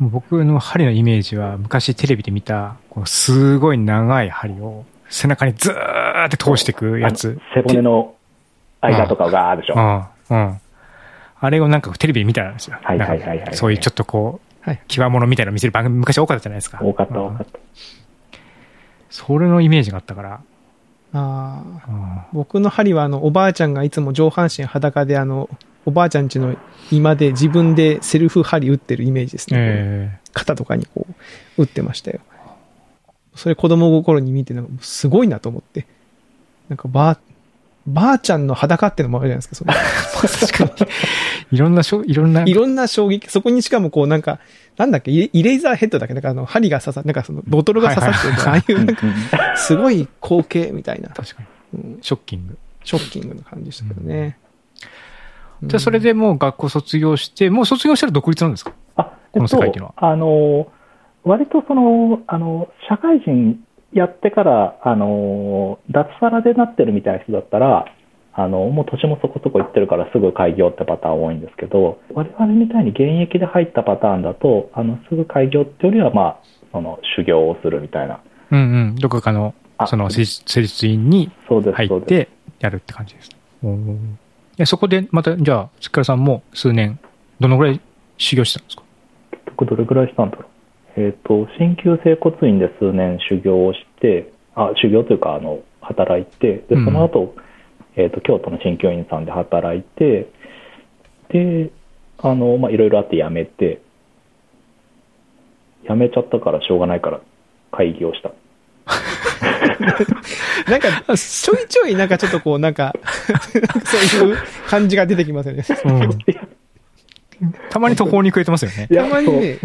[SPEAKER 1] 僕の針のイメージは、昔テレビで見た、このすごい長い針を背中にずーって通していくやつ。
[SPEAKER 3] 背骨の間とかがあるでしょ。
[SPEAKER 1] うん、うん。あれをなんかテレビで見たんですよ。
[SPEAKER 3] はいはいはいはい
[SPEAKER 1] そういうちょっとこう、
[SPEAKER 2] はい。
[SPEAKER 1] 極物みたいなの見せる番組昔多かったじゃないですか。
[SPEAKER 3] 多かった、多
[SPEAKER 1] うん
[SPEAKER 3] かった。
[SPEAKER 1] それのイメージがあったから。
[SPEAKER 2] ああ。
[SPEAKER 1] うん
[SPEAKER 2] 僕の針は、あの、おばあちゃんがいつも上半身裸で、あの、おばあちゃん家の居間で自分でセルフ針打ってるイメージですね。
[SPEAKER 1] え
[SPEAKER 2] 肩とかにこう、打ってましたよ。それ子供心に見て、なんかすごいなと思って。なんかばあ、ばあちゃんの裸ってのもあるじゃないですか、それ。
[SPEAKER 1] 確かに。いろんなしょ、いろんな。
[SPEAKER 2] いろんな衝撃、そこにしかもこうなんか、なんだっけ、イレイザーヘッドだっけ？なんかあの、針が刺さ、なんかその、ボトルが刺さってるみたいな、ああいうなんか、すごい光景みたいな、
[SPEAKER 1] 確かに。
[SPEAKER 2] うん。
[SPEAKER 1] ショッキング。
[SPEAKER 2] ショッキングな感じでしたけどね。
[SPEAKER 1] じゃあそれでもう学校卒業して、もう卒業したら独立なんですか？
[SPEAKER 3] あ、
[SPEAKER 1] この世界っていうのは。
[SPEAKER 3] あの、割とその、あの、社会人やってから、あの、脱サラでなってるみたいな人だったら、あの、もう年もそこそこ行ってるからすぐ開業ってパターン多いんですけど、我々みたいに現役で入ったパターンだと、あの、すぐ開業ってよりは、まあ、その、修行をするみたいな。
[SPEAKER 1] うんうん。どこかの、
[SPEAKER 3] あ
[SPEAKER 1] その、施術院に入っ。てやるって感じです。おーでそこでまた、じゃあ、すっからさんも数年、どのぐらい修行したんですか？
[SPEAKER 3] 結局どれぐらいしたんだろう。えっ、と、鍼灸整骨院で数年修行をして、あ、修行というか、あの、働いて、で、
[SPEAKER 1] うん
[SPEAKER 3] その後、えっ、と、京都の鍼灸院さんで働いて、で、あの、まあ、いろいろあって辞めて、辞めちゃったからしょうがないから会議をした。
[SPEAKER 2] なんか、ちょいちょいなんかちょっとこう、なんか、そういう感じが出てきますよね。
[SPEAKER 1] うん。たまに途方に暮れてますよね。
[SPEAKER 2] たまにね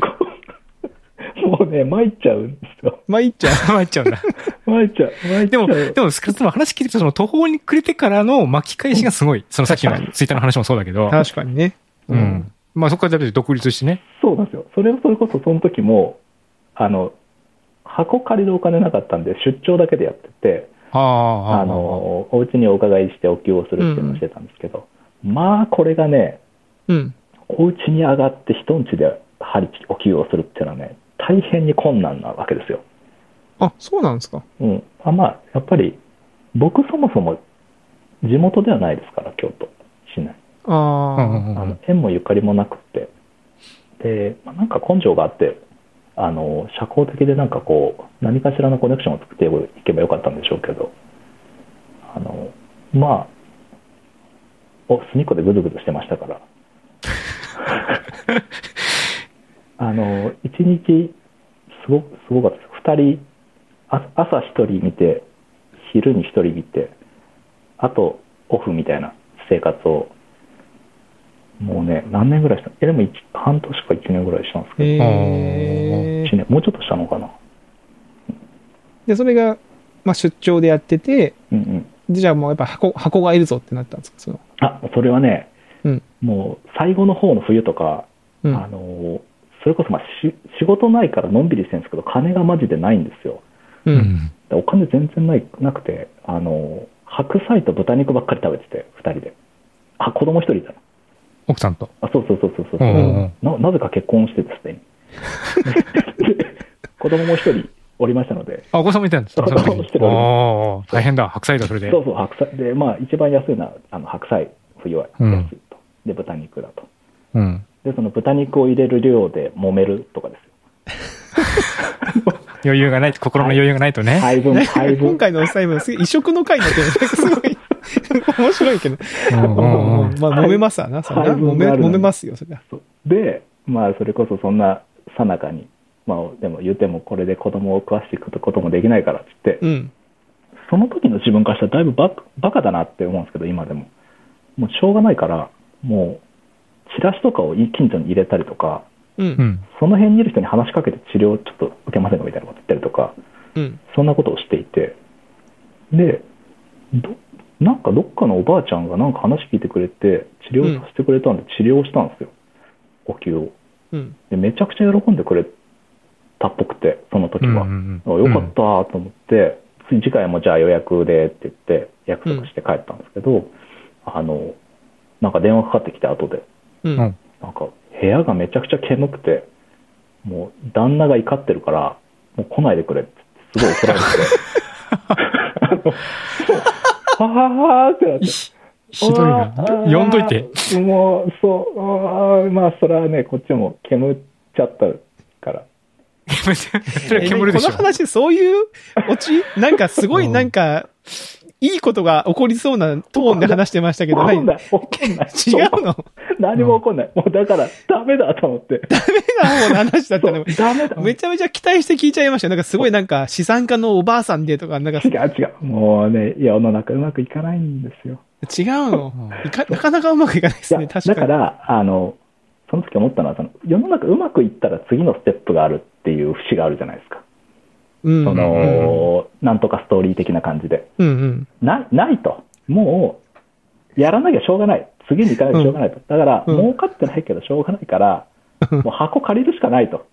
[SPEAKER 3] ね、参っちゃうんですよ。
[SPEAKER 2] まあいいっちゃう。
[SPEAKER 1] 参っちゃうんだ。
[SPEAKER 3] 参っちゃう。参っち
[SPEAKER 1] でも、
[SPEAKER 3] ゃう。
[SPEAKER 1] でも、スカルツの話聞いてると、その途方に暮れてからの巻き返しがすごい。そのさっきのツイッターの話もそうだけど。
[SPEAKER 2] 確かにね。
[SPEAKER 1] うん。まあそこから独立してね。
[SPEAKER 3] そうなんですよ。それをそれこそその時も、あの、箱借りるお金なかったんで、出張だけでやってて、
[SPEAKER 1] ああ、
[SPEAKER 3] あの、お家にお伺いしてお給をするっていうのをしてたんですけど、まあ、これがね、
[SPEAKER 2] うん。
[SPEAKER 3] お家に上がって人ん家で針お給をするっていうのはね、大変に困難なわけですよ。
[SPEAKER 2] あ、そうなんですか。
[SPEAKER 3] うん。あまあ、やっぱり、僕そもそも地元ではないですから、京都市内。
[SPEAKER 2] ああ、
[SPEAKER 1] うんうんうん
[SPEAKER 3] あの縁もゆかりもなくって、で、まあなんか根性があって、あの社交的でなんかこう、何かしらのコネクションを作っていけばよかったんでしょうけど、あのまあ、お隅っこでぐずぐずしてましたから、あの一日すごすごかったです、2人、あ朝1人見て、昼に1人見て、あとオフみたいな生活をもうね、何年ぐらいした？え、でも一半年か1年ぐらいしたんですけど、
[SPEAKER 2] へ
[SPEAKER 3] 一年もうちょっとしたのかな。
[SPEAKER 2] で、それが、まあ出張でやってて、
[SPEAKER 3] うんうん。
[SPEAKER 2] でじゃあもうやっぱ箱、箱がいるぞってなったんですか？その。
[SPEAKER 3] あ、それはね、
[SPEAKER 2] うん。
[SPEAKER 3] もう最後の方の冬とか、
[SPEAKER 2] うん。
[SPEAKER 3] あの、それこそまあし仕事ないからのんびりしてるんですけど、金がマジでないんですよ。
[SPEAKER 2] う。
[SPEAKER 1] うん
[SPEAKER 3] お金全然ないなくて、あの、白菜と豚肉ばっかり食べてて、二人で。あ、子供一人いたの。
[SPEAKER 1] 奥さんと？
[SPEAKER 3] あ、そうそうそうそうそう、
[SPEAKER 1] うんうんうん
[SPEAKER 3] な。なぜか結婚してて、すでに。で 子供も一人おりましたので、
[SPEAKER 1] あ、お子さんもいたんですか大変だ。白菜だ、それで。
[SPEAKER 3] そうそう、白菜。で、まあ、一番安いのは、あの、白菜、冬は安いと。で、豚肉だと。
[SPEAKER 1] うん。
[SPEAKER 3] で、その豚肉を入れる量で揉めるとかですよ。
[SPEAKER 1] 余裕がない、心の余裕がないとね。
[SPEAKER 3] 配分、
[SPEAKER 2] ね
[SPEAKER 3] 配分。
[SPEAKER 2] 今回のお裁判、異色の回になって すごい、面白いけど。まあ、揉めますわな。それ揉め、揉めますよ、そりゃ。
[SPEAKER 3] そうで、まあ、それこそそんなさなかに、まあ、でも言ってもこれで子供を食わしていくこともできないからって言って、
[SPEAKER 2] うん。
[SPEAKER 3] その時の自分からしたらだいぶバカバカだなって思うんですけど、今でも。もうしょうがないから、もう、チラシとかを近所に入れたりとか、
[SPEAKER 2] う。
[SPEAKER 1] うんん。
[SPEAKER 3] その辺にいる人に話しかけて治療をちょっと受けませんかみたいなこと言ったりとか、
[SPEAKER 2] うん。
[SPEAKER 3] そんなことをしていて、で、どなんかどっかのおばあちゃんがなんか話聞いてくれて、治療させてくれたんで治療したんですよ。お灸を。
[SPEAKER 2] うん。
[SPEAKER 3] で、めちゃくちゃ喜んでくれたっぽくて、その時は。
[SPEAKER 1] うん
[SPEAKER 3] あよかったと思って、次次回もじゃあ予約でって言って、約束して帰ったんですけど、あの、なんか電話かかってきて後で、
[SPEAKER 2] うん。
[SPEAKER 1] うん。
[SPEAKER 3] なんか部屋がめちゃくちゃ煙くて、もう旦那が怒ってるから、もう来ないでくれってすごい怒られて、あの、はははーってなって。
[SPEAKER 1] ひどいな。呼んどいて。
[SPEAKER 3] て。もう、そう、あーまあ、それはね、こっちも煙っちゃったから。
[SPEAKER 1] それは煙でしょ
[SPEAKER 2] えこの。話、そういうオチ？なんかすごいなんか、いいことが起こりそうなトーンで話してましたけど、何。違うの？
[SPEAKER 3] 何も起こんない。もうだから、ダメだと思って。
[SPEAKER 2] ダメな方の話だったの。
[SPEAKER 3] ダメだ。
[SPEAKER 2] めちゃめちゃ期待して聞いちゃいましたよ。なんかすごいなんか資産家のおばあさんでとか、なんか
[SPEAKER 3] 違う違う。もうね、世の中うまくいかないんですよ。
[SPEAKER 2] 違うの？いかなかなかうまくいかないですね、確かに。
[SPEAKER 3] だから、あの、その時思ったのは、その、世の中うまくいったら次のステップがあるっていう節があるじゃないですか。
[SPEAKER 2] うん。
[SPEAKER 3] その、なんとかストーリー的な感じで。
[SPEAKER 2] うんうん。
[SPEAKER 3] なないと。もう、やらなきゃしょうがない。次に行かなきゃしょうがないと。だから、
[SPEAKER 2] うん
[SPEAKER 3] 儲かってないけどしょうがないから、もう箱借りるしかないと。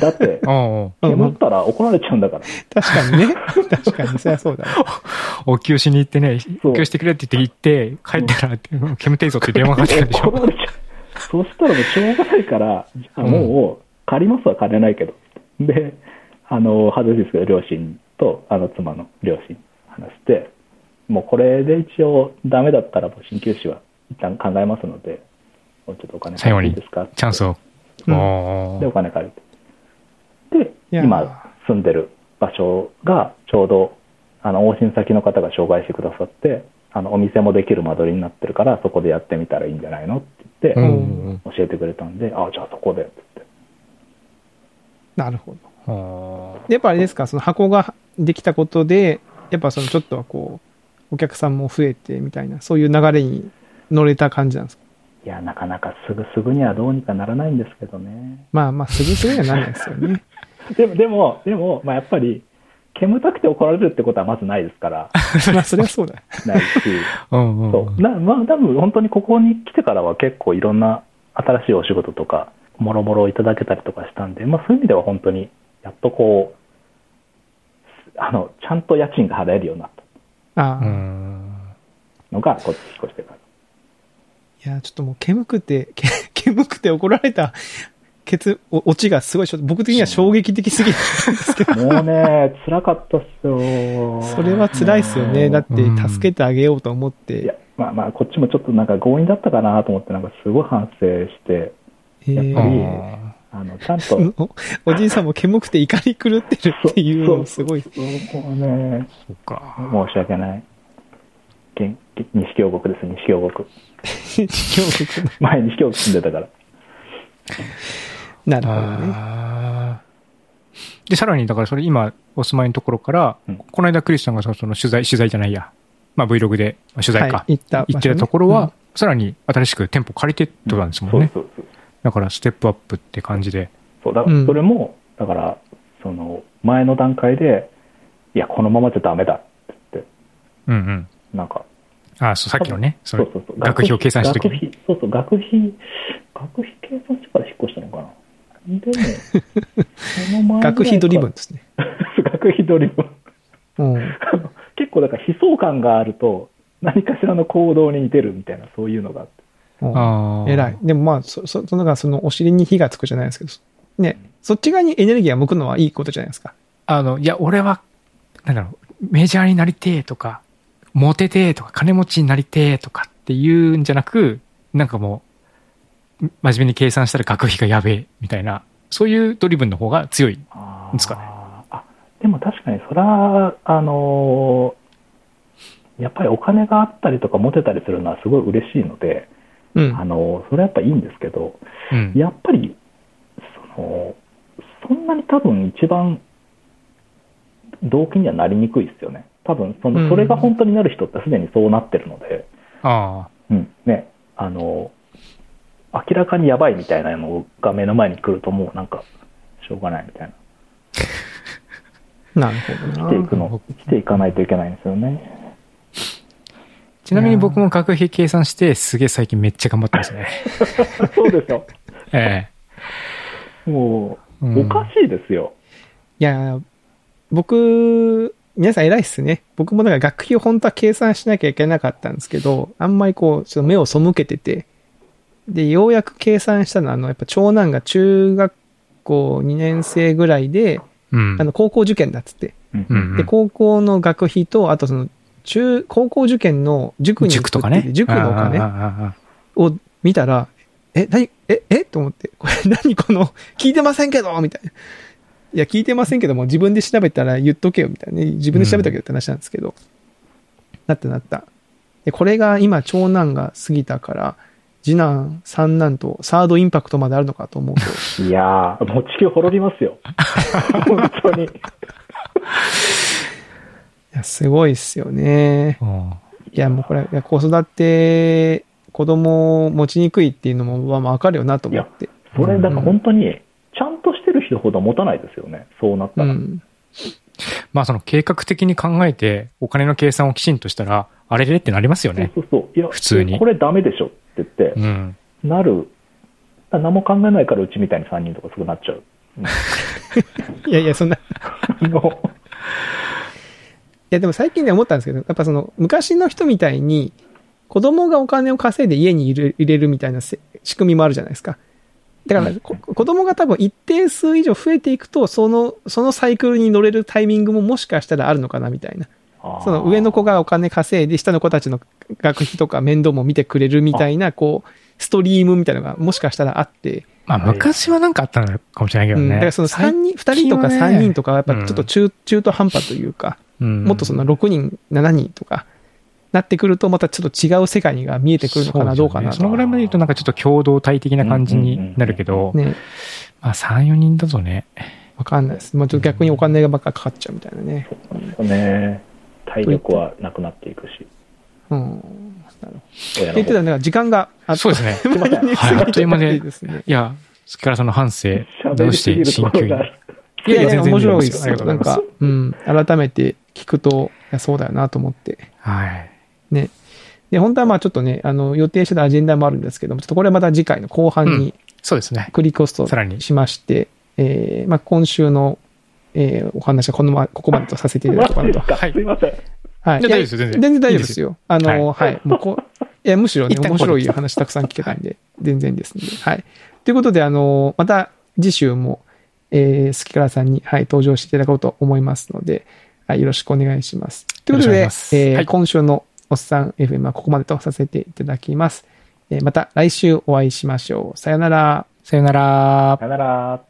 [SPEAKER 3] だって、煙ったら怒られちゃうんだから。
[SPEAKER 2] 確かにね。確かに、そりゃそうだわ。
[SPEAKER 1] お給しに行ってね、お給してくれって言って行って、帰ったら、煙ていぞって電話かかってくるでしょ。
[SPEAKER 3] 怒られちゃう。そしたらもうしょうがないから、じゃあもう、借りますは借りれないけど。で、あの、恥ずかしいですけど、両親と、あの、妻の両親に話して、もうこれで一応ダメだったら、もう鍼灸師は一旦考えますので、もうちょっとお金
[SPEAKER 1] 最後に
[SPEAKER 3] 借りていいですか？
[SPEAKER 1] チャンスを。
[SPEAKER 2] うん
[SPEAKER 1] お
[SPEAKER 3] で、お
[SPEAKER 1] ー
[SPEAKER 3] 金借りて。で、今住んでる場所がちょうど、あの、往診先の方が紹介してくださって、あの、お店もできる間取りになってるから、そこでやってみたらいいんじゃないのって言って、
[SPEAKER 1] うん
[SPEAKER 2] うん
[SPEAKER 3] 教えてくれたんで、あ、じゃあそこで、って。
[SPEAKER 2] なるほど。やっぱあれですか、その箱ができたことで、やっぱそのちょっとはこう、お客さんも増えてみたいな、そういう流れに乗れた感じなんですか？
[SPEAKER 3] いや、なかなかすぐすぐにはどうにかならないんですけどね。
[SPEAKER 2] まあまあ、すぐすぐにはならないですよね。
[SPEAKER 3] でも、でも、でも、まあ、やっぱり、煙たくて怒られるってことはまずないですから、
[SPEAKER 2] まあ、それはそうだ。
[SPEAKER 3] ないし、
[SPEAKER 1] うんうん
[SPEAKER 3] そう。なまあ、多分本当にここに来てからは結構いろんな新しいお仕事とか、もろもろいただけたりとかしたんで、まあ、そういう意味では本当に、やっとこう、あの、ちゃんと家賃が払えるようになった
[SPEAKER 2] ああ、
[SPEAKER 1] うん
[SPEAKER 3] のが、こっち引っ越してから。
[SPEAKER 2] いや、ちょっともう煙くて、け煙 くて怒られた、ケツ、おオチがすごいちょっと僕的には衝撃的すぎるんですけど、
[SPEAKER 3] もうね、辛かったっすよ。
[SPEAKER 2] それは辛いっすよね。だって
[SPEAKER 1] うん
[SPEAKER 2] 助けてあげようと思っ
[SPEAKER 3] いや
[SPEAKER 2] て。、
[SPEAKER 3] まあまあ、こっちもちょっとなんか強引だったかなと思って、なんかすごい反省して、
[SPEAKER 2] へ
[SPEAKER 3] やっぱり
[SPEAKER 2] え
[SPEAKER 3] あの、ちゃんと、
[SPEAKER 2] おおじいさんも煙くて怒り狂ってるっていうの すごい。
[SPEAKER 3] そうもうね、
[SPEAKER 1] そっか。
[SPEAKER 3] 申し訳ない。西京極です、西京極。
[SPEAKER 2] 京極の
[SPEAKER 3] 前、西京極住んでたから。
[SPEAKER 2] なるほどね。
[SPEAKER 1] で、さらに、だからそれ今お住まいのところから、
[SPEAKER 3] うん
[SPEAKER 1] この間クリスさんがその取材、取材じゃないや、まあ Vlog で、まあ取材か、
[SPEAKER 2] はい行ったね
[SPEAKER 1] 行ってたところは、
[SPEAKER 2] うん
[SPEAKER 1] さらに新しく店舗借りてってことなんですもんね。
[SPEAKER 3] そうそうそう。
[SPEAKER 1] だからステップアップって感じで。
[SPEAKER 3] そう、だか
[SPEAKER 2] うん
[SPEAKER 3] らそれも、だから、その、前の段階で、いや、このままじゃダメだって言って、
[SPEAKER 1] うんうん。
[SPEAKER 3] なんか、
[SPEAKER 1] ああ、そう、さっきのね、そ
[SPEAKER 3] うそうそう。
[SPEAKER 1] 学費を計算したときに。
[SPEAKER 3] 学費、そうそう、学費、学費計算してから引っ越したのかな。でも、その前ぐらいか
[SPEAKER 2] 学費ドリブンですね。
[SPEAKER 3] 学費ドリブン。
[SPEAKER 2] うん。
[SPEAKER 3] 結構だから悲壮感があると、何かしらの行動に出るみたいな、そういうのがあって。
[SPEAKER 2] うん
[SPEAKER 1] ああ。
[SPEAKER 2] 偉い。でもまあ、そ、そ、そのがそのお尻に火がつくじゃないですけど、ね、そっち側にエネルギーが向くのはいいことじゃないですか。
[SPEAKER 1] あの、いや、俺は、なんだろう、メジャーになりてえとか、モテてえとか、金持ちになりてえとかっていうんじゃなく、なんかもう、真面目に計算したら学費がやべえ、みたいな、そういうドリブンの方が強い。
[SPEAKER 3] あ
[SPEAKER 1] ですかね
[SPEAKER 3] あ、でも確かにそれは、あのーやっぱりお金があったりとか持てたりするのはすごい嬉しいので、
[SPEAKER 2] うん。
[SPEAKER 3] あのーそれはやっぱいいんですけど、
[SPEAKER 1] うん。
[SPEAKER 3] やっぱり、その、そんなに多分一番動機にはなりにくいですよね。多分そ
[SPEAKER 2] うん
[SPEAKER 3] の、それが本当になる人ってすでにそうなってるので、
[SPEAKER 1] あ
[SPEAKER 3] うん、ね、あの、明らかにやばいみたいなのが目の前に来るともうなんか、しょうがないみたいな。
[SPEAKER 2] なるほど
[SPEAKER 3] 生きてい
[SPEAKER 2] な。
[SPEAKER 3] くの、生きていかないといけないんですよね。
[SPEAKER 1] あ。ちなみに僕も学費計算して、すげえ最近めっちゃ頑張ってますね。
[SPEAKER 3] そうでしょ。
[SPEAKER 1] え
[SPEAKER 3] も
[SPEAKER 1] え
[SPEAKER 3] う、おかしいですよ。
[SPEAKER 2] いや、僕、皆さん偉いっすね。僕もだから学費を本当は計算しなきゃいけなかったんですけど、あんまりこう、ちょっと目を背けてて、で、ようやく計算したのは、あの、やっぱ長男が中学校2年生ぐらいで、
[SPEAKER 1] うん。
[SPEAKER 2] あの、高校受験だっつって。
[SPEAKER 3] うん
[SPEAKER 1] うんうん
[SPEAKER 2] で、高校の学費と、あとその、中、高校受験の塾に行く
[SPEAKER 1] 塾とかね。
[SPEAKER 2] 塾のお金を見たら、え、何え、え？と思って、これ 何この、聞いてませんけどみたいな。いや、聞いてませんけども、自分で調べたら言っとけよ、みたいなね。自分で調べたけどって話なんですけど。なったなった。で、これが今、長男が過ぎたから、次男、三男と、サードインパクトまであるのかと思うと。
[SPEAKER 3] いやー、もう地球滅びますよ。本当に。
[SPEAKER 2] いや、すごいっすよね。
[SPEAKER 1] うん
[SPEAKER 2] いや、もうこれ、いや子育て、子供を持ちにくいっていうのも、まあ、わかるよなと思って。
[SPEAKER 3] それ、だから本当に、ちゃんとしてる人ほど持たないですよね。そうなったら。
[SPEAKER 2] うん。
[SPEAKER 1] まあその計画的に考えて、お金の計算をきちんとしたら、あれれってなりますよね。
[SPEAKER 3] そうそうそう。いや、
[SPEAKER 1] 普通に
[SPEAKER 3] これダメでしょって言って、
[SPEAKER 1] うん。
[SPEAKER 3] なる。何も考えないからうちみたいに3人とかすぐなっちゃう。
[SPEAKER 2] いやいや、そんな。や、でも最近ね思ったんですけど、やっぱその、昔の人みたいに、子供がお金を稼いで家に入れ入れるみたいなせ仕組みもあるじゃないですか。だから、こ子供が多分一定数以上増えていくと、その、そのサイクルに乗れるタイミングももしかしたらあるのかなみたいな。その上の子がお金稼いで、下の子たちの学費とか面倒も見てくれるみたいな、こう、ストリームみたいなのがもしかしたらあって、
[SPEAKER 1] まあ、昔はなんかあったのかもしれないけど
[SPEAKER 2] うん、だ
[SPEAKER 1] ね。
[SPEAKER 2] からその3人、2人とか3人とかはやっぱちょっと中,、中途半端というか、
[SPEAKER 1] うん
[SPEAKER 2] もっとその6人、7人とかなってくるとまたちょっと違う世界が見えてくるのかな、どうかなと。
[SPEAKER 1] そのぐらいまで言うとなんかちょっと共同体的な感じになるけど、
[SPEAKER 2] ね、
[SPEAKER 1] まあ3、4人だとね、
[SPEAKER 2] わかんないです。まあちょっと逆にお金がばっかかかっちゃうみたいなね。
[SPEAKER 3] ね。体力はなくなっていくし。
[SPEAKER 2] うん。なるほど。
[SPEAKER 3] 親
[SPEAKER 2] 言ってたのが時間があっ
[SPEAKER 1] そうですね。
[SPEAKER 3] すい
[SPEAKER 1] あっという間で
[SPEAKER 2] い
[SPEAKER 1] や、それからその反省、
[SPEAKER 3] 喋
[SPEAKER 1] どうして
[SPEAKER 3] りすぎると
[SPEAKER 1] 新旧に。
[SPEAKER 2] いやいや、
[SPEAKER 1] 全然
[SPEAKER 2] 面白いですなんか、うん。改めて聞くと、いやそうだよなと思って。
[SPEAKER 1] はい。
[SPEAKER 2] ね。で、本当はまあちょっとね、あの、予定してたアジェンダもあるんですけども、ちょっとこれはまた次回の後半に
[SPEAKER 1] そうですね。
[SPEAKER 2] クリコスト
[SPEAKER 1] さらに
[SPEAKER 2] しまして、えー、まあ今週の、えー、お話はこのま、ここまでとさせていただこうかなと。
[SPEAKER 1] はい
[SPEAKER 3] すいません。
[SPEAKER 2] はい。
[SPEAKER 1] いや大丈夫ですよ全然
[SPEAKER 2] 全然大丈夫ですよ。あの、
[SPEAKER 1] は
[SPEAKER 2] はいい。もうこう、いや、むしろね、面白い話たくさん聞けたんで、全然ですね。はい。ということで、あの、また次週も、えー、スキカラさんに、はい、登場していただこうと思いますので、はい、よろしくお願いします。ということで
[SPEAKER 1] よろしくお願いしま、す
[SPEAKER 2] えー
[SPEAKER 1] はい
[SPEAKER 2] 今週のおっさん FM はここまでとさせていただきます。えーまた来週お会いしましょう。さよなら。
[SPEAKER 1] さよなら
[SPEAKER 3] さ。よなら。